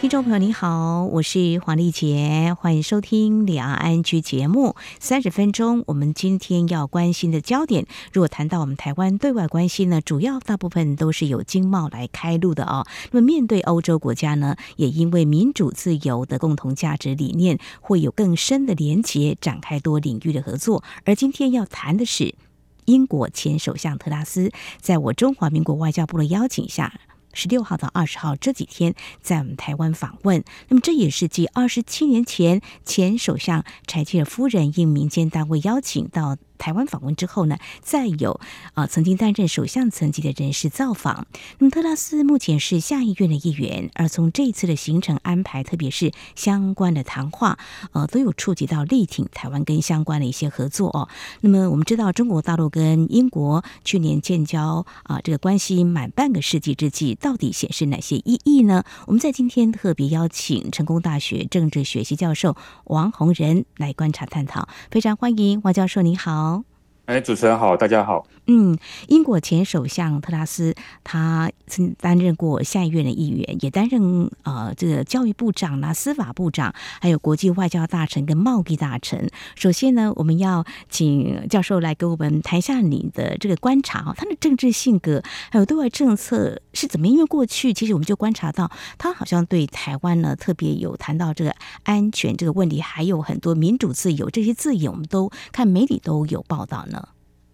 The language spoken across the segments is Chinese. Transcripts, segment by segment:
听众朋友，你好，我是黄丽杰，欢迎收听两岸 ING 节目。三十分钟，我们今天要关心的焦点，如果谈到我们台湾对外关系呢，主要大部分都是由经贸来开路的哦。那么面对欧洲国家呢，也因为民主自由的共同价值理念，会有更深的连结，展开多领域的合作。而今天要谈的是英国前首相特拉斯，在我中华民国外交部的邀请下。十六号到二十号这几天在我们台湾访问，那么这也是继二十七年前前首相柴契尔夫人应民间单位邀请到。台湾访问之后呢，再有啊曾经担任首相层级的人士造访。那么特拉斯目前是下议院的议员，而从这一次的行程安排，特别是相关的谈话，呃，都有触及到力挺台湾跟相关的一些合作哦。那么我们知道，中国大陆跟英国去年建交啊，这个关系满半个世纪之际，到底显示哪些意义呢？我们在今天特别邀请成功大学政治学系教授王洪仁来观察探讨，非常欢迎王教授，你好。哎，主持人好，大家好。嗯，英国前首相特拉斯，他曾担任过下议院的议员，也担任呃这个教育部长啦、司法部长，还有国际外交大臣跟贸易大臣。首先呢，我们要请教授来给我们谈一下你的这个观察哈，他的政治性格还有对外政策是怎么？因为过去其实我们就观察到，他好像对台湾呢特别有谈到这个安全这个问题，还有很多民主自由这些字眼，我们都看媒体都有报道呢。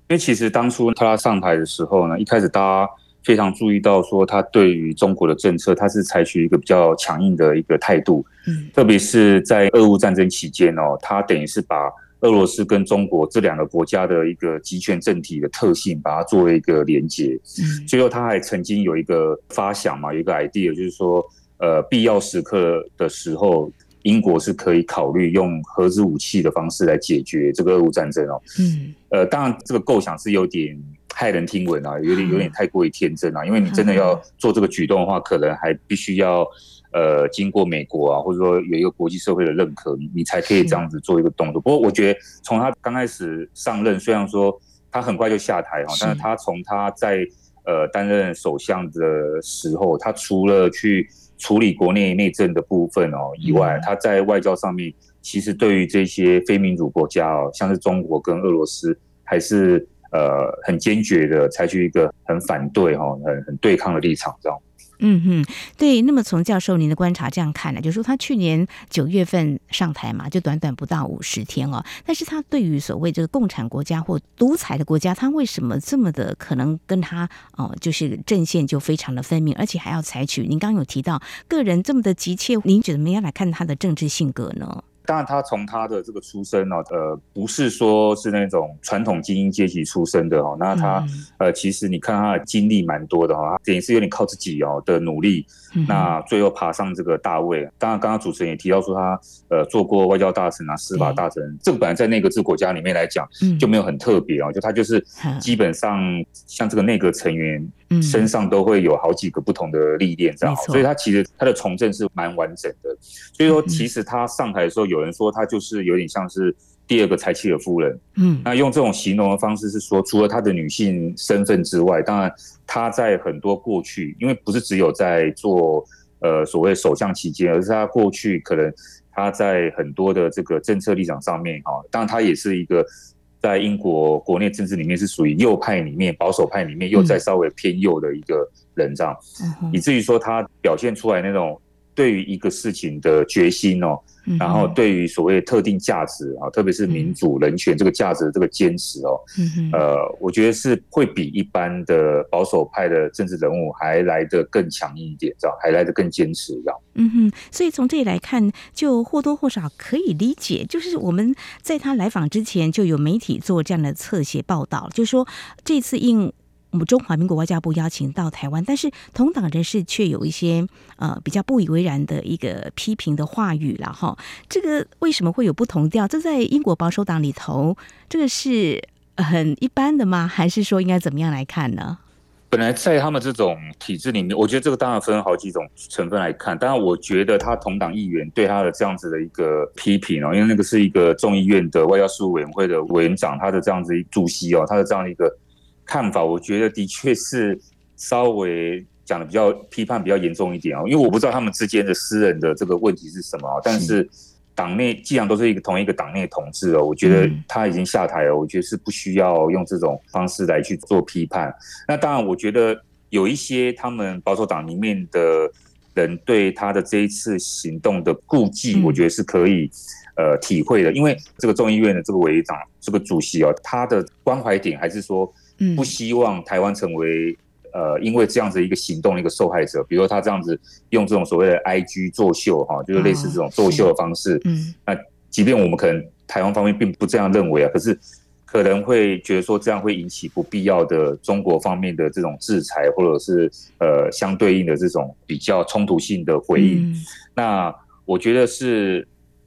因为其实当初他上台的时候呢，一开始大家非常注意到说，他对于中国的政策，他是采取一个比较强硬的一个态度。嗯，特别是在俄乌战争期间哦，他等于是把俄罗斯跟中国这两个国家的一个集权政体的特性，把它作为一个连结。嗯，最后他还曾经有一个发想嘛，有一个 idea，就是说，呃，必要时刻的时候。英国是可以考虑用核子武器的方式来解决这个俄乌战争哦。嗯，呃，当然这个构想是有点骇人听闻啊，有点有点太过于天真啊。因为你真的要做这个举动的话，可能还必须要呃经过美国啊，或者说有一个国际社会的认可，你你才可以这样子做一个动作。不过我觉得从他刚开始上任，虽然说他很快就下台哈，但是他从他在呃担任首相的时候，他除了去处理国内内政的部分哦以外，他在外交上面其实对于这些非民主国家哦，像是中国跟俄罗斯，还是呃很坚决的采取一个很反对哈、很很对抗的立场，这样。嗯哼，对。那么从教授您的观察这样看呢，就是说他去年九月份上台嘛，就短短不到五十天哦。但是他对于所谓这个共产国家或独裁的国家，他为什么这么的可能跟他哦，就是阵线就非常的分明，而且还要采取您刚刚有提到个人这么的急切，您怎么样来看他的政治性格呢？当然，他从他的这个出身呢，呃，不是说是那种传统精英阶级出身的哦。那他呃，其实你看他的经历蛮多的哈，等于是有点靠自己哦的努力，那最后爬上这个大位。当然，刚刚主持人也提到说他呃做过外交大臣啊、司法大臣，这个本来在内阁制国家里面来讲就没有很特别哦，就他就是基本上像这个内阁成员。身上都会有好几个不同的历练，这样，所以他其实他的从政是蛮完整的。所以说，其实他上台的时候，有人说他就是有点像是第二个柴契尔夫人。嗯，那用这种形容的方式是说，除了他的女性身份之外，当然他在很多过去，因为不是只有在做呃所谓首相期间，而是他过去可能他在很多的这个政策立场上面，哈，当然他也是一个。在英国国内政治里面是属于右派里面保守派里面又再稍微偏右的一个人这样，以至于说他表现出来那种对于一个事情的决心哦。然后对于所谓特定价值啊，特别是民主、人权这个价值的这个坚持哦，呃，我觉得是会比一般的保守派的政治人物还来得更强硬一点，这样还来得更坚持这样。嗯哼，所以从这里来看，就或多或少可以理解，就是我们在他来访之前就有媒体做这样的侧写报道，就是说这次应。我们中华民国外交部邀请到台湾，但是同党人士却有一些呃比较不以为然的一个批评的话语了哈。这个为什么会有不同调？这在英国保守党里头，这个是很一般的吗？还是说应该怎么样来看呢？本来在他们这种体制里面，我觉得这个当然分好几种成分来看。当然，我觉得他同党议员对他的这样子的一个批评哦，因为那个是一个众议院的外交事务委员会的委员长，他的这样子一主席哦，他的这样一个看法，我觉得的确是稍微讲的比较批判比较严重一点哦。因为我不知道他们之间的私人的这个问题是什么，但是。党内既然都是一个同一个党内同志哦，我觉得他已经下台了，我觉得是不需要用这种方式来去做批判。那当然，我觉得有一些他们保守党里面的人对他的这一次行动的顾忌，我觉得是可以呃体会的。因为这个众议院的这个委员长、这个主席哦，他的关怀点还是说不希望台湾成为。呃，因为这样子一个行动的一个受害者，比如说他这样子用这种所谓的 IG 作秀哈，就是类似这种作秀的方式。嗯，那即便我们可能台湾方面并不这样认为啊，可是可能会觉得说这样会引起不必要的中国方面的这种制裁，或者是呃相对应的这种比较冲突性的回应。那我觉得是。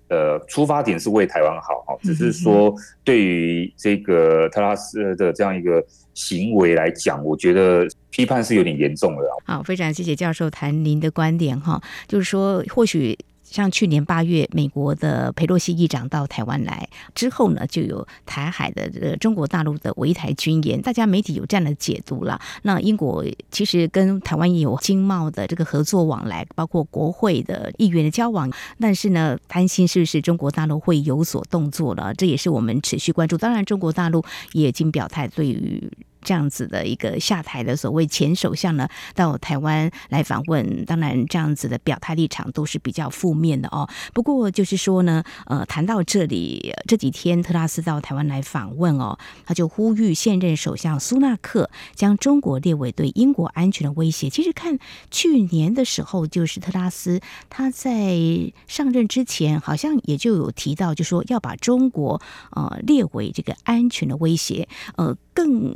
呃，出发点是为台湾好哈，只是说对于这个特拉斯的这样一个行为来讲，我觉得批判是有点严重了。好，非常谢谢教授谈您的观点哈，就是说或许。像去年八月，美国的佩洛西议长到台湾来之后呢，就有台海的这个中国大陆的围台军演，大家媒体有这样的解读了。那英国其实跟台湾也有经贸的这个合作往来，包括国会的议员的交往，但是呢，担心是不是中国大陆会有所动作了？这也是我们持续关注。当然，中国大陆也已经表态对于。这样子的一个下台的所谓前首相呢，到台湾来访问，当然这样子的表态立场都是比较负面的哦。不过就是说呢，呃，谈到这里这几天特拉斯到台湾来访问哦，他就呼吁现任首相苏纳克将中国列为对英国安全的威胁。其实看去年的时候，就是特拉斯他在上任之前，好像也就有提到，就说要把中国呃列为这个安全的威胁，呃更。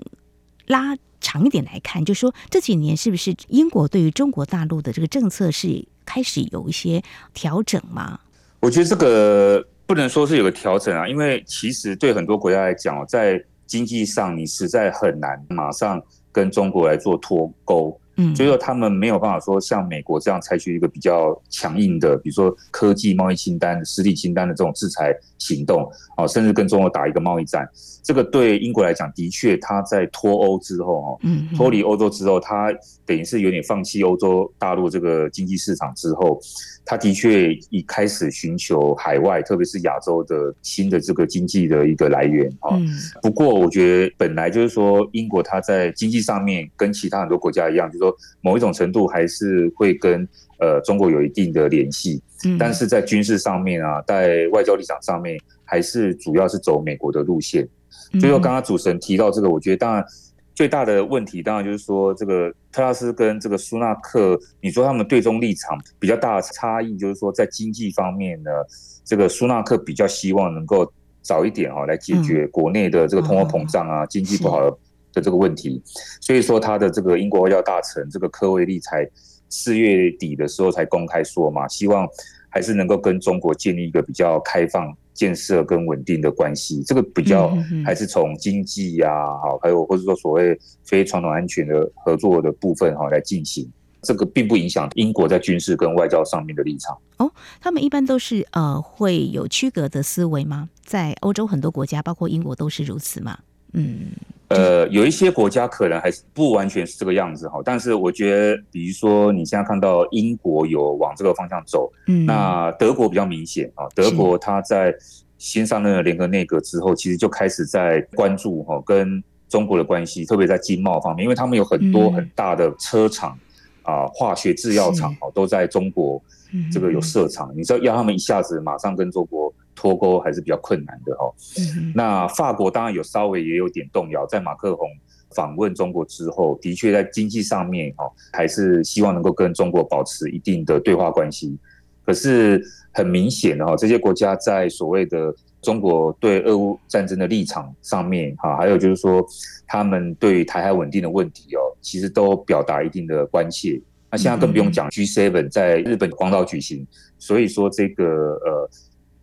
拉长一点来看，就说这几年是不是英国对于中国大陆的这个政策是开始有一些调整吗？我觉得这个不能说是有个调整啊，因为其实对很多国家来讲，在经济上你实在很难马上跟中国来做脱钩。嗯，所以说他们没有办法说像美国这样采取一个比较强硬的，比如说科技贸易清单、实体清单的这种制裁行动，啊，甚至跟中国打一个贸易战。这个对英国来讲，的确他在脱欧之后，哈，嗯，脱离欧洲之后，他等于是有点放弃欧洲大陆这个经济市场之后，他的确已开始寻求海外，特别是亚洲的新的这个经济的一个来源，哈。不过我觉得本来就是说，英国它在经济上面跟其他很多国家一样，就是说某一种程度还是会跟呃中国有一定的联系，但是在军事上面啊，在外交立场上面，还是主要是走美国的路线。所以说刚刚主持人提到这个，我觉得当然最大的问题，当然就是说这个特拉斯跟这个苏纳克，你说他们对中立场比较大的差异，就是说在经济方面呢，这个苏纳克比较希望能够早一点啊来解决国内的这个通货膨胀啊，经济不好的。的这个问题，所以说他的这个英国外交大臣这个科威利才四月底的时候才公开说嘛，希望还是能够跟中国建立一个比较开放、建设跟稳定的关系。这个比较还是从经济呀，好，还有或者说所谓非传统安全的合作的部分哈来进行。这个并不影响英国在军事跟外交上面的立场。哦，他们一般都是呃会有区隔的思维吗？在欧洲很多国家，包括英国都是如此吗？嗯。呃，有一些国家可能还是不完全是这个样子哈，但是我觉得，比如说你现在看到英国有往这个方向走，嗯，那德国比较明显啊，德国它在新上任的联合内阁之后，其实就开始在关注哈跟中国的关系，特别在经贸方面，因为他们有很多很大的车厂啊、化学制药厂哦都在中国这个有设厂，你知道要他们一下子马上跟中国。脱钩还是比较困难的哈。那法国当然有稍微也有点动摇，在马克宏访问中国之后，的确在经济上面哈，还是希望能够跟中国保持一定的对话关系。可是很明显的哈，这些国家在所谓的中国对俄乌战争的立场上面哈，还有就是说他们对台海稳定的问题哦，其实都表达一定的关切。那现在更不用讲 G7 在日本广岛举行，所以说这个呃。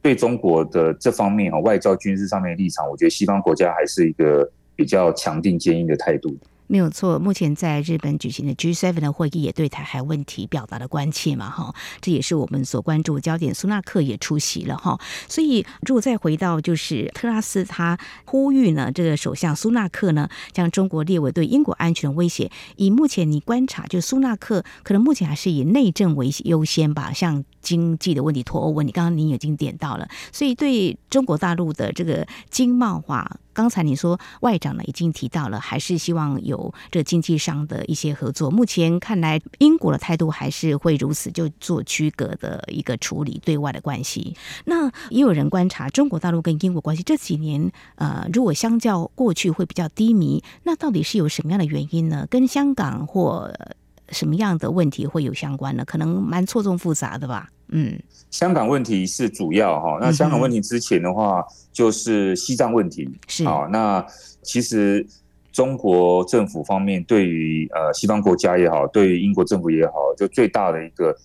对中国的这方面啊，外交、军事上面的立场，我觉得西方国家还是一个比较强定、坚硬的态度。没有错，目前在日本举行的 G7 的会议也对台海问题表达了关切嘛，哈，这也是我们所关注焦点。苏纳克也出席了哈，所以如果再回到就是特拉斯他呼吁呢，这个首相苏纳克呢将中国列为对英国安全的威胁。以目前你观察，就苏纳克可能目前还是以内政为优先吧，像经济的问题、脱欧问题，刚刚您已经点到了，所以对中国大陆的这个经贸化。刚才你说外长呢已经提到了，还是希望有这经济上的一些合作。目前看来，英国的态度还是会如此，就做区隔的一个处理对外的关系。那也有人观察中国大陆跟英国关系这几年，呃，如果相较过去会比较低迷，那到底是有什么样的原因呢？跟香港或什么样的问题会有相关呢？可能蛮错综复杂的吧。嗯，香港问题是主要哈，那香港问题之前的话就是西藏问题，是啊，那其实中国政府方面对于呃西方国家也好，对于英国政府也好，就最大的一个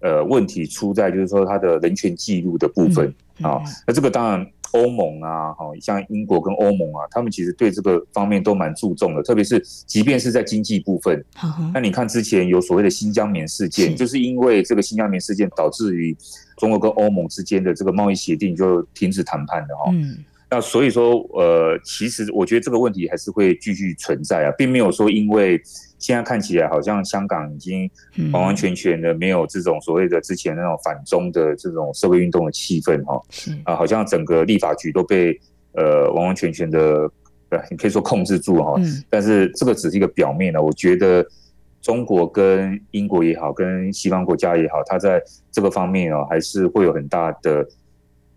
呃问题出在就是说它的人权记录的部分啊，那这个当然。欧盟啊，哈像英国跟欧盟啊，他们其实对这个方面都蛮注重的，特别是即便是在经济部分。那你看之前有所谓的新疆棉事件，就是因为这个新疆棉事件导致于中国跟欧盟之间的这个贸易协定就停止谈判的哈。嗯。那所以说，呃，其实我觉得这个问题还是会继续存在啊，并没有说因为现在看起来好像香港已经完完全全的没有这种所谓的之前那种反中的这种社会运动的气氛哈，啊，好像整个立法局都被呃完完全全的，你可以说控制住哈，但是这个只是一个表面的，我觉得中国跟英国也好，跟西方国家也好，它在这个方面哦，还是会有很大的。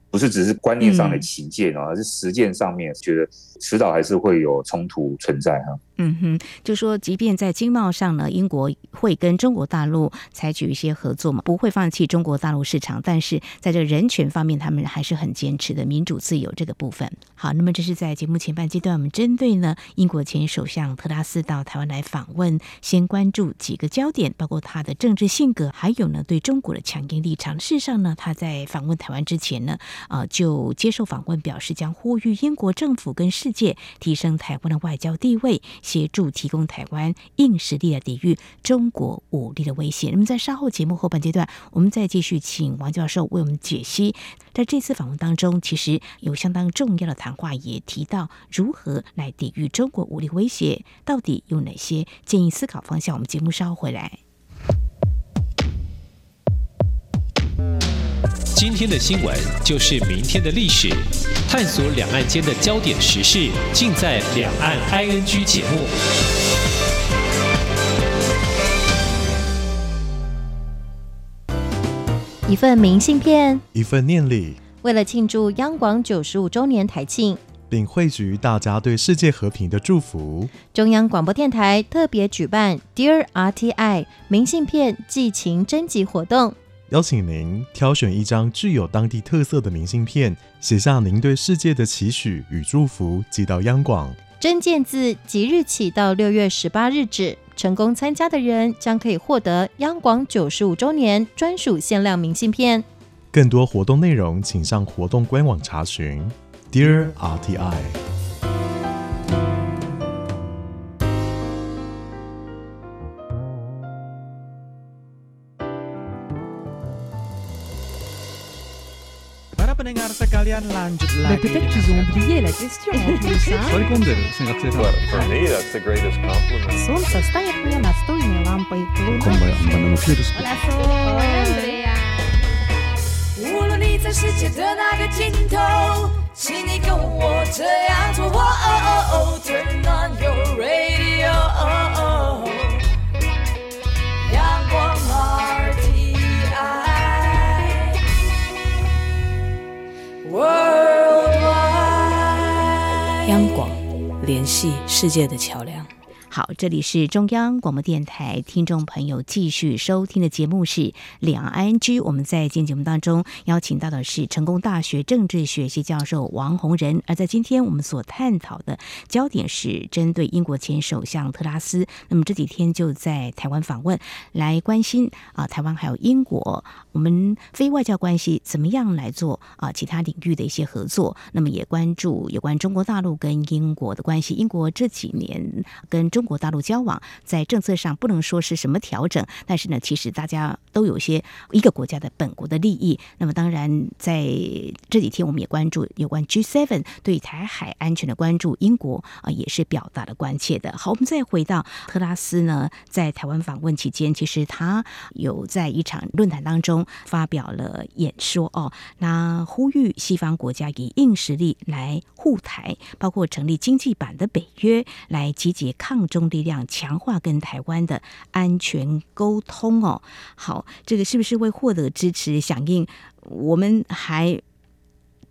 不是只是观念上的起见啊，而是实践上面觉得迟早还是会有冲突存在哈。嗯哼，就说即便在经贸上呢，英国会跟中国大陆采取一些合作嘛，不会放弃中国大陆市场，但是在这人权方面，他们还是很坚持的民主自由这个部分。好，那么这是在节目前半阶段，我们针对呢英国前首相特拉斯到台湾来访问，先关注几个焦点，包括他的政治性格，还有呢对中国的强硬立场。事实上呢，他在访问台湾之前呢，呃，就接受访问表示，将呼吁英国政府跟世界提升台湾的外交地位。协助提供台湾硬实力来抵御中国武力的威胁。那么在稍后节目后半阶段，我们再继续请王教授为我们解析。在这次访问当中，其实有相当重要的谈话，也提到如何来抵御中国武力威胁，到底有哪些建议思考方向？我们节目稍后回来。今天的新闻就是明天的历史，探索两岸间的焦点时事，尽在《两岸 ING》节目。一份明信片，一份念礼，为了庆祝央广九十五周年台庆，并汇聚大家对世界和平的祝福，中央广播电台特别举办 “Dear RTI” 明信片寄情征集活动。邀请您挑选一张具有当地特色的明信片，写下您对世界的期许与祝福，寄到央广。征件自即日起到六月十八日止，成功参加的人将可以获得央广九十五周年专属限量明信片。更多活动内容，请上活动官网查询。Dear RTI。Italian language. Mais peut-être qu'ils ont oublié la question For me, that's the greatest compliment. Солнце on your radio. 联系世界的桥梁。好，这里是中央广播电台，听众朋友继续收听的节目是两岸 ING。我们在今天节目当中邀请到的是成功大学政治学系教授王洪仁，而在今天我们所探讨的焦点是针对英国前首相特拉斯，那么这几天就在台湾访问，来关心啊台湾还有英国，我们非外交关系怎么样来做啊其他领域的一些合作，那么也关注有关中国大陆跟英国的关系，英国这几年跟中国大陆交往，在政策上不能说是什么调整，但是呢，其实大家都有些一个国家的本国的利益。那么当然，在这几天我们也关注有关 G7 对台海安全的关注，英国啊也是表达了关切的。好，我们再回到特拉斯呢，在台湾访问期间，其实他有在一场论坛当中发表了演说哦，那呼吁西方国家以硬实力来护台，包括成立经济版的北约，来集结抗中力量，强化跟台湾的安全沟通哦。好，这个是不是会获得支持响应？我们还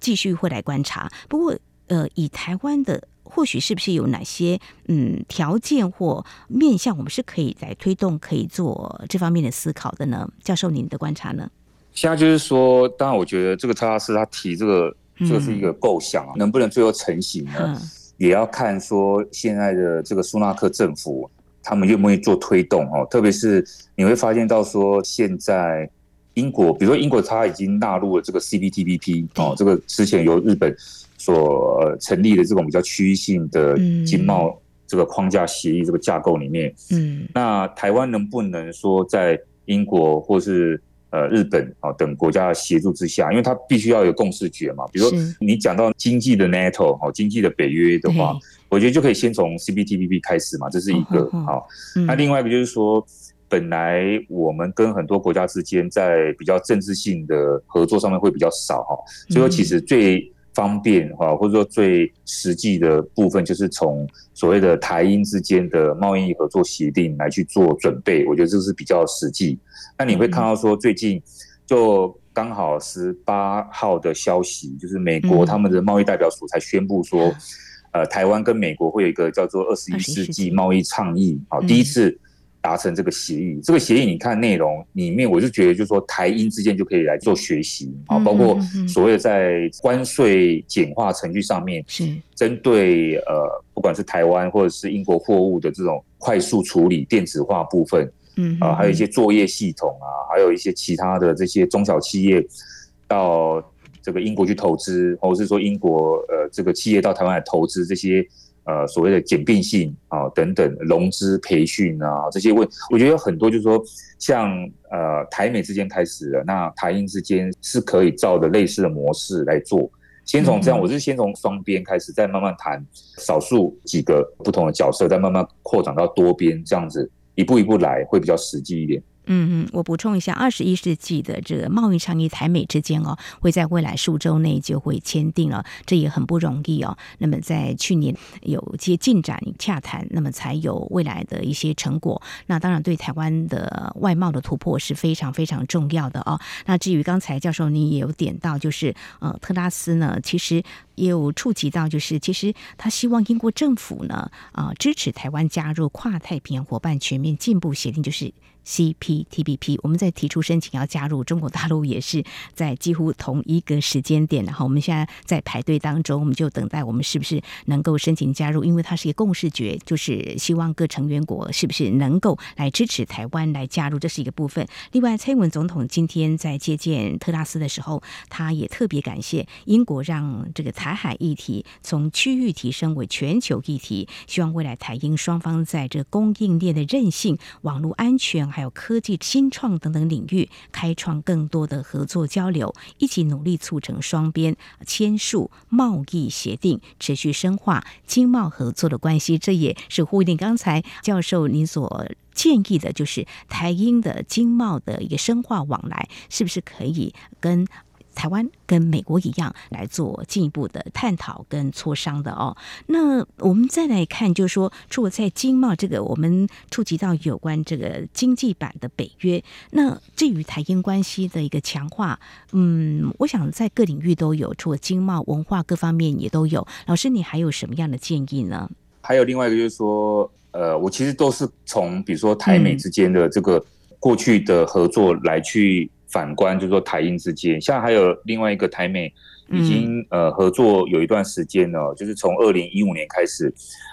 继续会来观察。不过，呃，以台湾的或许是不是有哪些嗯条件或面向，我们是可以来推动，可以做这方面的思考的呢？教授，您的观察呢？现在就是说，当然，我觉得这个特拉斯他提这个，这个是一个构想啊，嗯、能不能最后成型呢？嗯、也要看说现在的这个苏纳克政府他们愿不愿意做推动哦。特别是你会发现到说，现在英国，比如说英国，它已经纳入了这个 CPTPP 哦，这个之前由日本所成立的这种比较区域性的经贸这个框架协议这个架构里面，嗯，那台湾能不能说在英国或是呃，日本啊等国家的协助之下，因为它必须要有共识觉嘛。比如说你讲到经济的 NATO 哦，经济的北约的话，我觉得就可以先从 CPTPP 开始嘛，这是一个好。那另外一个就是说，本来我们跟很多国家之间在比较政治性的合作上面会比较少哈，所以说其实最方便哈，或者说最实际的部分，就是从所谓的台英之间的贸易合作协定来去做准备。我觉得这是比较实际。那你会看到说，最近就刚好十八号的消息，就是美国他们的贸易代表署才宣布说，呃，台湾跟美国会有一个叫做二十一世纪贸易倡议，好，第一次。达成这个协议，这个协议你看内容里面，我就觉得就是说台英之间就可以来做学习啊，包括所谓的在关税简化程序上面，是。针对呃不管是台湾或者是英国货物的这种快速处理电子化部分，嗯啊，还有一些作业系统啊，还有一些其他的这些中小企业到这个英国去投资，或者是说英国呃这个企业到台湾来投资这些。呃，所谓的简便性啊，等等，融资培训啊，这些问，我觉得有很多，就是说，像呃，台美之间开始了，那台英之间是可以照着类似的模式来做。先从这样，我是先从双边开始，再慢慢谈少数几个不同的角色，再慢慢扩展到多边，这样子一步一步来，会比较实际一点。嗯嗯，我补充一下，二十一世纪的这个贸易倡议，台美之间哦，会在未来数周内就会签订了，这也很不容易哦。那么在去年有些进展洽谈，那么才有未来的一些成果。那当然对台湾的外贸的突破是非常非常重要的哦。那至于刚才教授你也有点到，就是呃特拉斯呢，其实也有触及到，就是其实他希望英国政府呢啊、支持台湾加入跨太平洋伙伴全面进步协定，就是。CPTPP，我们在提出申请要加入，中国大陆也是在几乎同一个时间点，然后我们现在在排队当中，我们就等待我们是不是能够申请加入，因为它是一个共识决，就是希望各成员国是不是能够来支持台湾来加入，这是一个部分。另外，蔡英文总统今天在接见特拉斯的时候，他也特别感谢英国让这个台海议题从区域提升为全球议题，希望未来台英双方在这供应链的韧性、网络安全。还有科技新创等等领域，开创更多的合作交流，一起努力促成双边签署贸易协定，持续深化经贸合作的关系。这也是呼应刚才教授您所建议的，就是台英的经贸的一个深化往来，是不是可以跟？台湾跟美国一样来做进一步的探讨跟磋商的哦。那我们再来看，就是说，除了在经贸这个，我们触及到有关这个经济版的北约。那至于台英关系的一个强化，嗯，我想在各领域都有，除了经贸、文化各方面也都有。老师，你还有什么样的建议呢？还有另外一个就是说，呃，我其实都是从比如说台美之间的这个过去的合作来去。反观就是说台英之间，像还有另外一个台美已经呃合作有一段时间了，就是从二零一五年开始，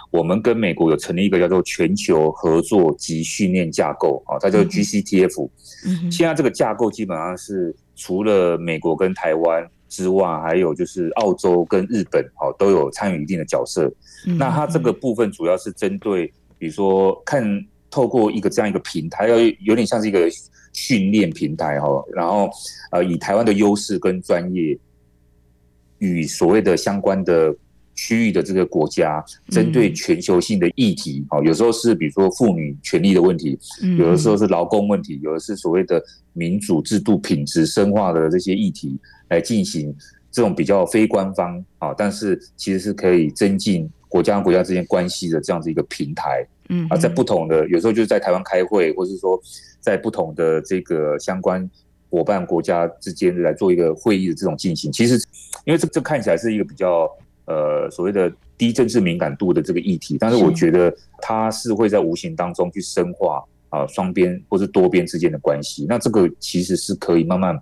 我们跟美国有成立一个叫做全球合作及训练架构啊，它叫 GCTF。现在这个架构基本上是除了美国跟台湾之外，还有就是澳洲跟日本哦都有参与一定的角色。那它这个部分主要是针对。比如说看透过一个这样一个平台，要有点像是一个训练平台哈，然后呃以台湾的优势跟专业与所谓的相关的。区域的这个国家针对全球性的议题，哦，有时候是比如说妇女权利的问题，有的时候是劳工问题，有的是所谓的民主制度品质深化的这些议题来进行这种比较非官方啊，但是其实是可以增进国家和国家之间关系的这样子一个平台，嗯啊，在不同的有时候就是在台湾开会，或是说在不同的这个相关伙伴国家之间来做一个会议的这种进行，其实因为这这看起来是一个比较。呃，所谓的低政治敏感度的这个议题，但是我觉得它是会在无形当中去深化啊双边或是多边之间的关系。那这个其实是可以慢慢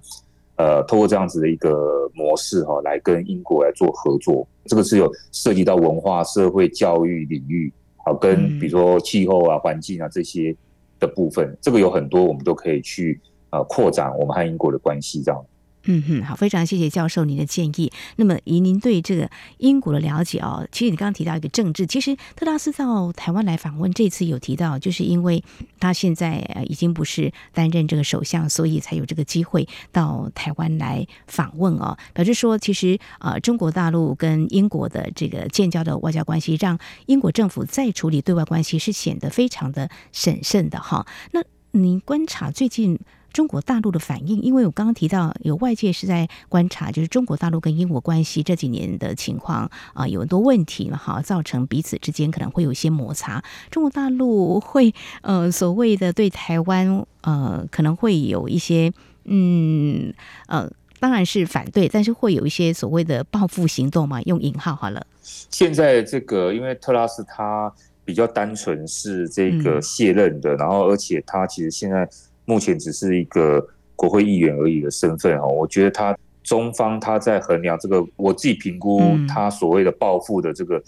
呃，透过这样子的一个模式哈、来跟英国来做合作。这个是有涉及到文化、社会、教育领域，好、啊，跟比如说气候啊、环境啊这些的部分，这个有很多我们都可以去呃扩展我们和英国的关系这样。嗯哼，好，非常谢谢教授您的建议。那么以您对这个英国的了解哦，其实你刚刚提到一个政治，其实特拉斯到台湾来访问，这次有提到，就是因为他现在已经不是担任这个首相，所以才有这个机会到台湾来访问哦。表示说，其实呃，中国大陆跟英国的这个建交的外交关系，让英国政府在处理对外关系是显得非常的审慎的哈。那您观察最近？中国大陆的反应，因为我刚刚提到有外界是在观察，就是中国大陆跟英国关系这几年的情况啊、呃，有很多问题嘛，哈，造成彼此之间可能会有一些摩擦。中国大陆会呃所谓的对台湾呃可能会有一些嗯呃，当然是反对，但是会有一些所谓的报复行动嘛，用引号好了。现在这个因为特拉斯他比较单纯是这个卸任的，嗯、然后而且他其实现在。目前只是一个国会议员而已的身份哦，我觉得他中方他在衡量这个，我自己评估他所谓的报复的这个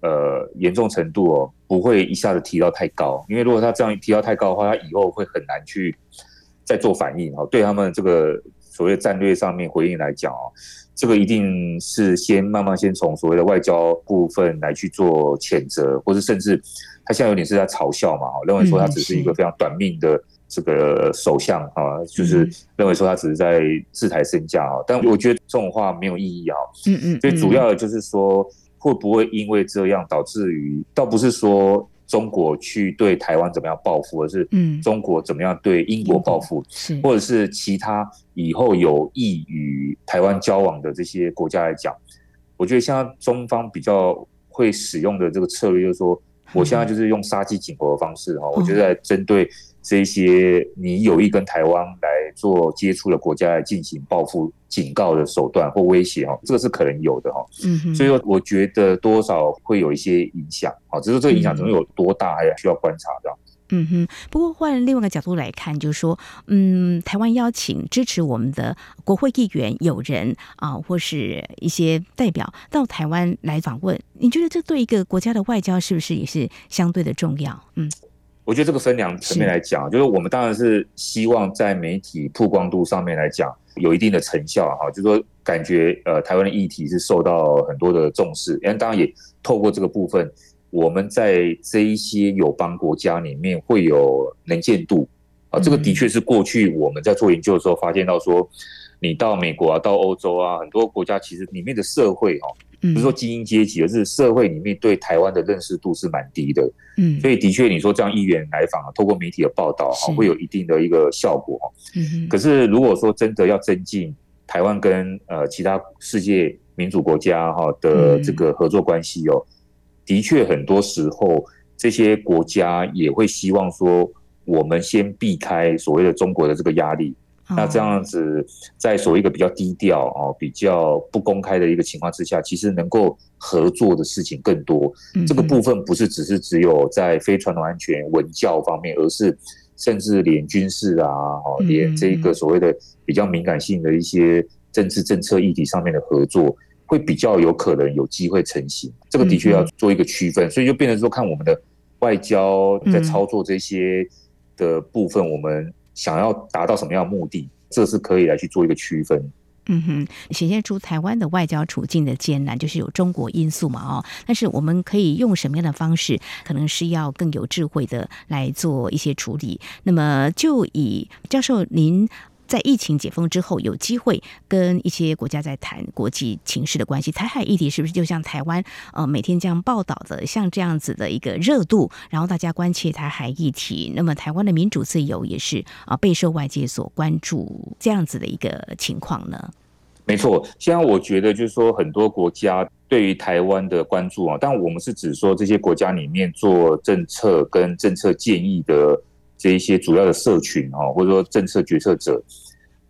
呃严重程度哦，不会一下子提到太高，因为如果他这样提到太高的话，他以后会很难去再做反应哦。对他们这个所谓战略上面回应来讲哦，这个一定是先慢慢先从所谓的外交部分来去做谴责，或是甚至他现在有点是在嘲笑嘛，认为说他只是一个非常短命的。这个首相啊，就是认为说他只是在自抬身价啊，但我觉得这种话没有意义啊。嗯嗯，最主要的就是说，会不会因为这样导致于，倒不是说中国去对台湾怎么样报复，而是嗯，中国怎么样对英国报复，或者是其他以后有意与台湾交往的这些国家来讲，我觉得像中方比较会使用的这个策略，就是说，我现在就是用杀鸡儆猴的方式哈，我觉得在针对。这些你有意跟台湾来做接触的国家来进行报复、警告的手段或威胁哈，这个是可能有的哈。嗯哼，所以说我觉得多少会有一些影响啊，只是这个影响能有多大，还需要观察的。嗯哼，不过换另外一个角度来看，就是说，嗯，台湾邀请支持我们的国会议员友人啊，或是一些代表到台湾来访问，你觉得这对一个国家的外交是不是也是相对的重要？嗯。我觉得这个分两层面来讲，就是我们当然是希望在媒体曝光度上面来讲有一定的成效哈，就是说感觉呃台湾的议题是受到很多的重视，因为当然也透过这个部分，我们在这一些友邦国家里面会有能见度啊，这个的确是过去我们在做研究的时候发现到说，你到美国啊，到欧洲啊，很多国家其实里面的社会哦。不是说精英阶级，而是社会里面对台湾的认识度是蛮低的。嗯，所以的确，你说这样议员来访啊，透过媒体的报道哈，会有一定的一个效果。嗯，可是如果说真的要增进台湾跟呃其他世界民主国家哈的这个合作关系哦，的确很多时候这些国家也会希望说，我们先避开所谓的中国的这个压力。那这样子，在所谓一个比较低调哦、比较不公开的一个情况之下，其实能够合作的事情更多。这个部分不是只是只有在非传统安全、文教方面，而是甚至连军事啊，哦，连这个所谓的比较敏感性的一些政治政策议题上面的合作，会比较有可能有机会成型。这个的确要做一个区分，所以就变成说，看我们的外交在操作这些的部分，我们。想要达到什么样的目的，这是可以来去做一个区分。嗯哼，显现出台湾的外交处境的艰难，就是有中国因素嘛，哦，但是我们可以用什么样的方式，可能是要更有智慧的来做一些处理。那么，就以教授您。在疫情解封之后，有机会跟一些国家在谈国际情势的关系。台海议题是不是就像台湾呃每天这样报道的，像这样子的一个热度，然后大家关切台海议题，那么台湾的民主自由也是啊备受外界所关注，这样子的一个情况呢？没错，现在我觉得就是说很多国家对于台湾的关注啊，但我们是指说这些国家里面做政策跟政策建议的。这一些主要的社群哦，或者说政策决策者，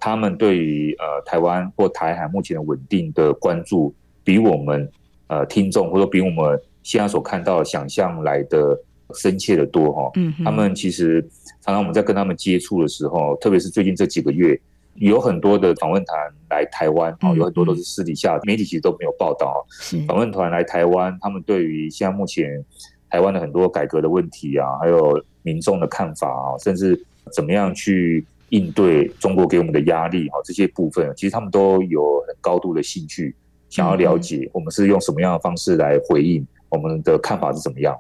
他们对于呃台湾或台海目前的稳定的关注，比我们呃听众或者比我们现在所看到的想象来的深切的多哈。嗯，他们其实常常我们在跟他们接触的时候，特别是最近这几个月，有很多的访问团来台湾哦，有很多都是私底下媒体其实都没有报道。访问团来台湾，他们对于现在目前台湾的很多改革的问题啊，还有。民众的看法啊，甚至怎么样去应对中国给我们的压力啊，这些部分，其实他们都有很高度的兴趣，想要了解我们是用什么样的方式来回应，我们的看法是怎么样。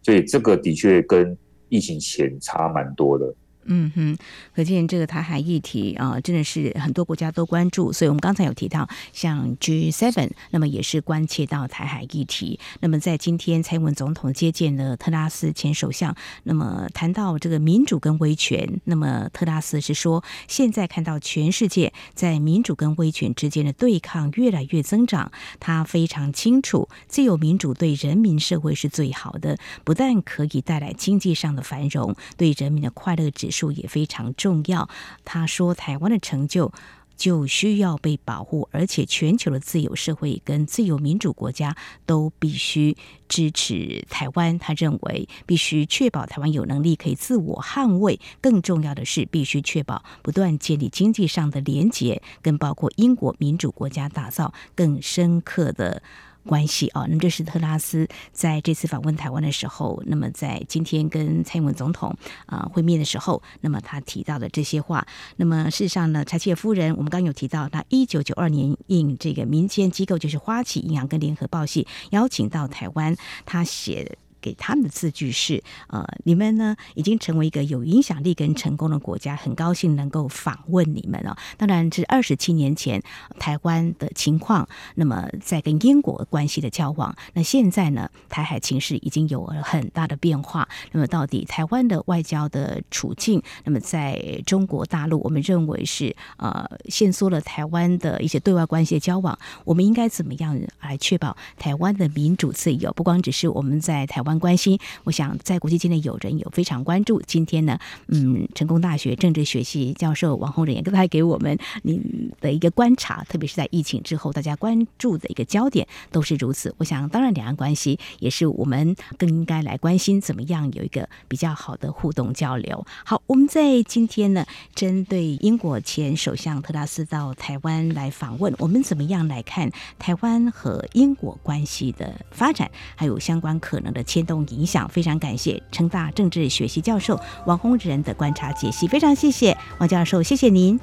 所以这个的确跟疫情前差蛮多的。嗯哼，可见这个台海议题啊，真的是很多国家都关注。所以，我们刚才有提到，像 G7，那么也是关切到台海议题。那么，在今天蔡英文总统接见了特拉斯前首相，那么谈到这个民主跟威权，那么特拉斯是说，现在看到全世界在民主跟威权之间的对抗越来越增长，他非常清楚，自由民主对人民社会是最好的，不但可以带来经济上的繁荣，对人民的快乐指也非常重要。他说，台湾的成就就需要被保护，而且全球的自由社会跟自由民主国家都必须支持台湾。他认为，必须确保台湾有能力可以自我捍卫。更重要的是，必须确保不断建立经济上的连结，跟包括英国民主国家打造更深刻的。关系啊，那么这是特拉斯在这次访问台湾的时候，那么在今天跟蔡英文总统啊会面的时候，那么他提到的这些话。那么事实上呢，柴契尔夫人，我们刚有提到，他一九九二年应这个民间机构，就是花旗银行跟联合报系邀请到台湾，他写。给他们的字句是：呃，你们呢已经成为一个有影响力跟成功的国家，很高兴能够访问你们哦。当然，是二十七年前台湾的情况，那么在跟英国关系的交往，那现在呢，台海情势已经有了很大的变化。那么，到底台湾的外交的处境，那么在中国大陆，我们认为是呃限缩了台湾的一些对外关系的交往，我们应该怎么样来确保台湾的民主自由？不光只是我们在台湾。关心，我想在国际间的友人有非常关注。今天呢，嗯，成功大学政治学系教授王洪仁也刚才给我们您的一个观察，特别是在疫情之后，大家关注的一个焦点都是如此。我想，当然，两岸关系也是我们更应该来关心，怎么样有一个比较好的互动交流。好，我们在今天呢，针对英国前首相特拉斯到台湾来访问，我们怎么样来看台湾和英国关系的发展，还有相关可能的牵动影响，非常感谢成大政治学系教授王洪仁的观察解析，非常谢谢王教授，谢谢您，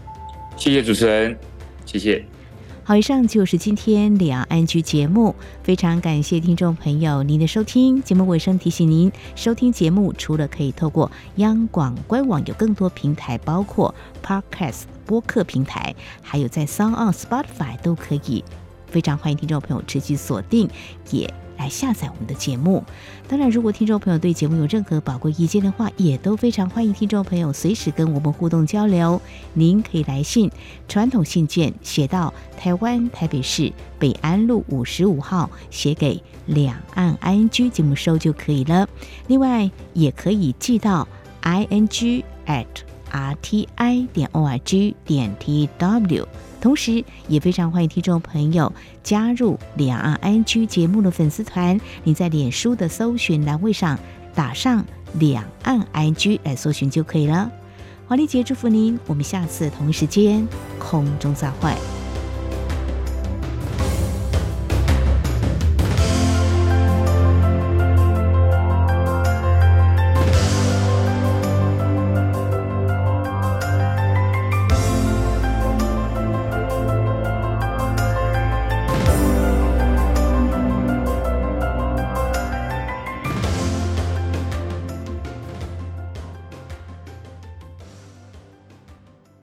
谢谢主持人，谢谢。好，以上就是今天两岸 ING 节目，非常感谢听众朋友您的收听。节目尾声提醒您，收听节目除了可以透过央广官网，有更多平台，包括 Podcast 播客平台，还有在 Sound on Spotify 都可以。非常欢迎听众朋友持续锁定，也。来下载我们的节目。当然，如果听众朋友对节目有任何宝贵意见的话，也都非常欢迎听众朋友随时跟我们互动交流。您可以来信，传统信件写到台湾台北市北安路五十五号，写给两岸 ING 节目收就可以了。另外，也可以寄到 ing at rti 点 org 点 tw。同时，也非常欢迎听众朋友加入两岸 ING 节目的粉丝团。你在脸书的搜寻栏位上打上“两岸 ING” 来搜寻就可以了。华丽姐祝福您，我们下次同一时间空中再会。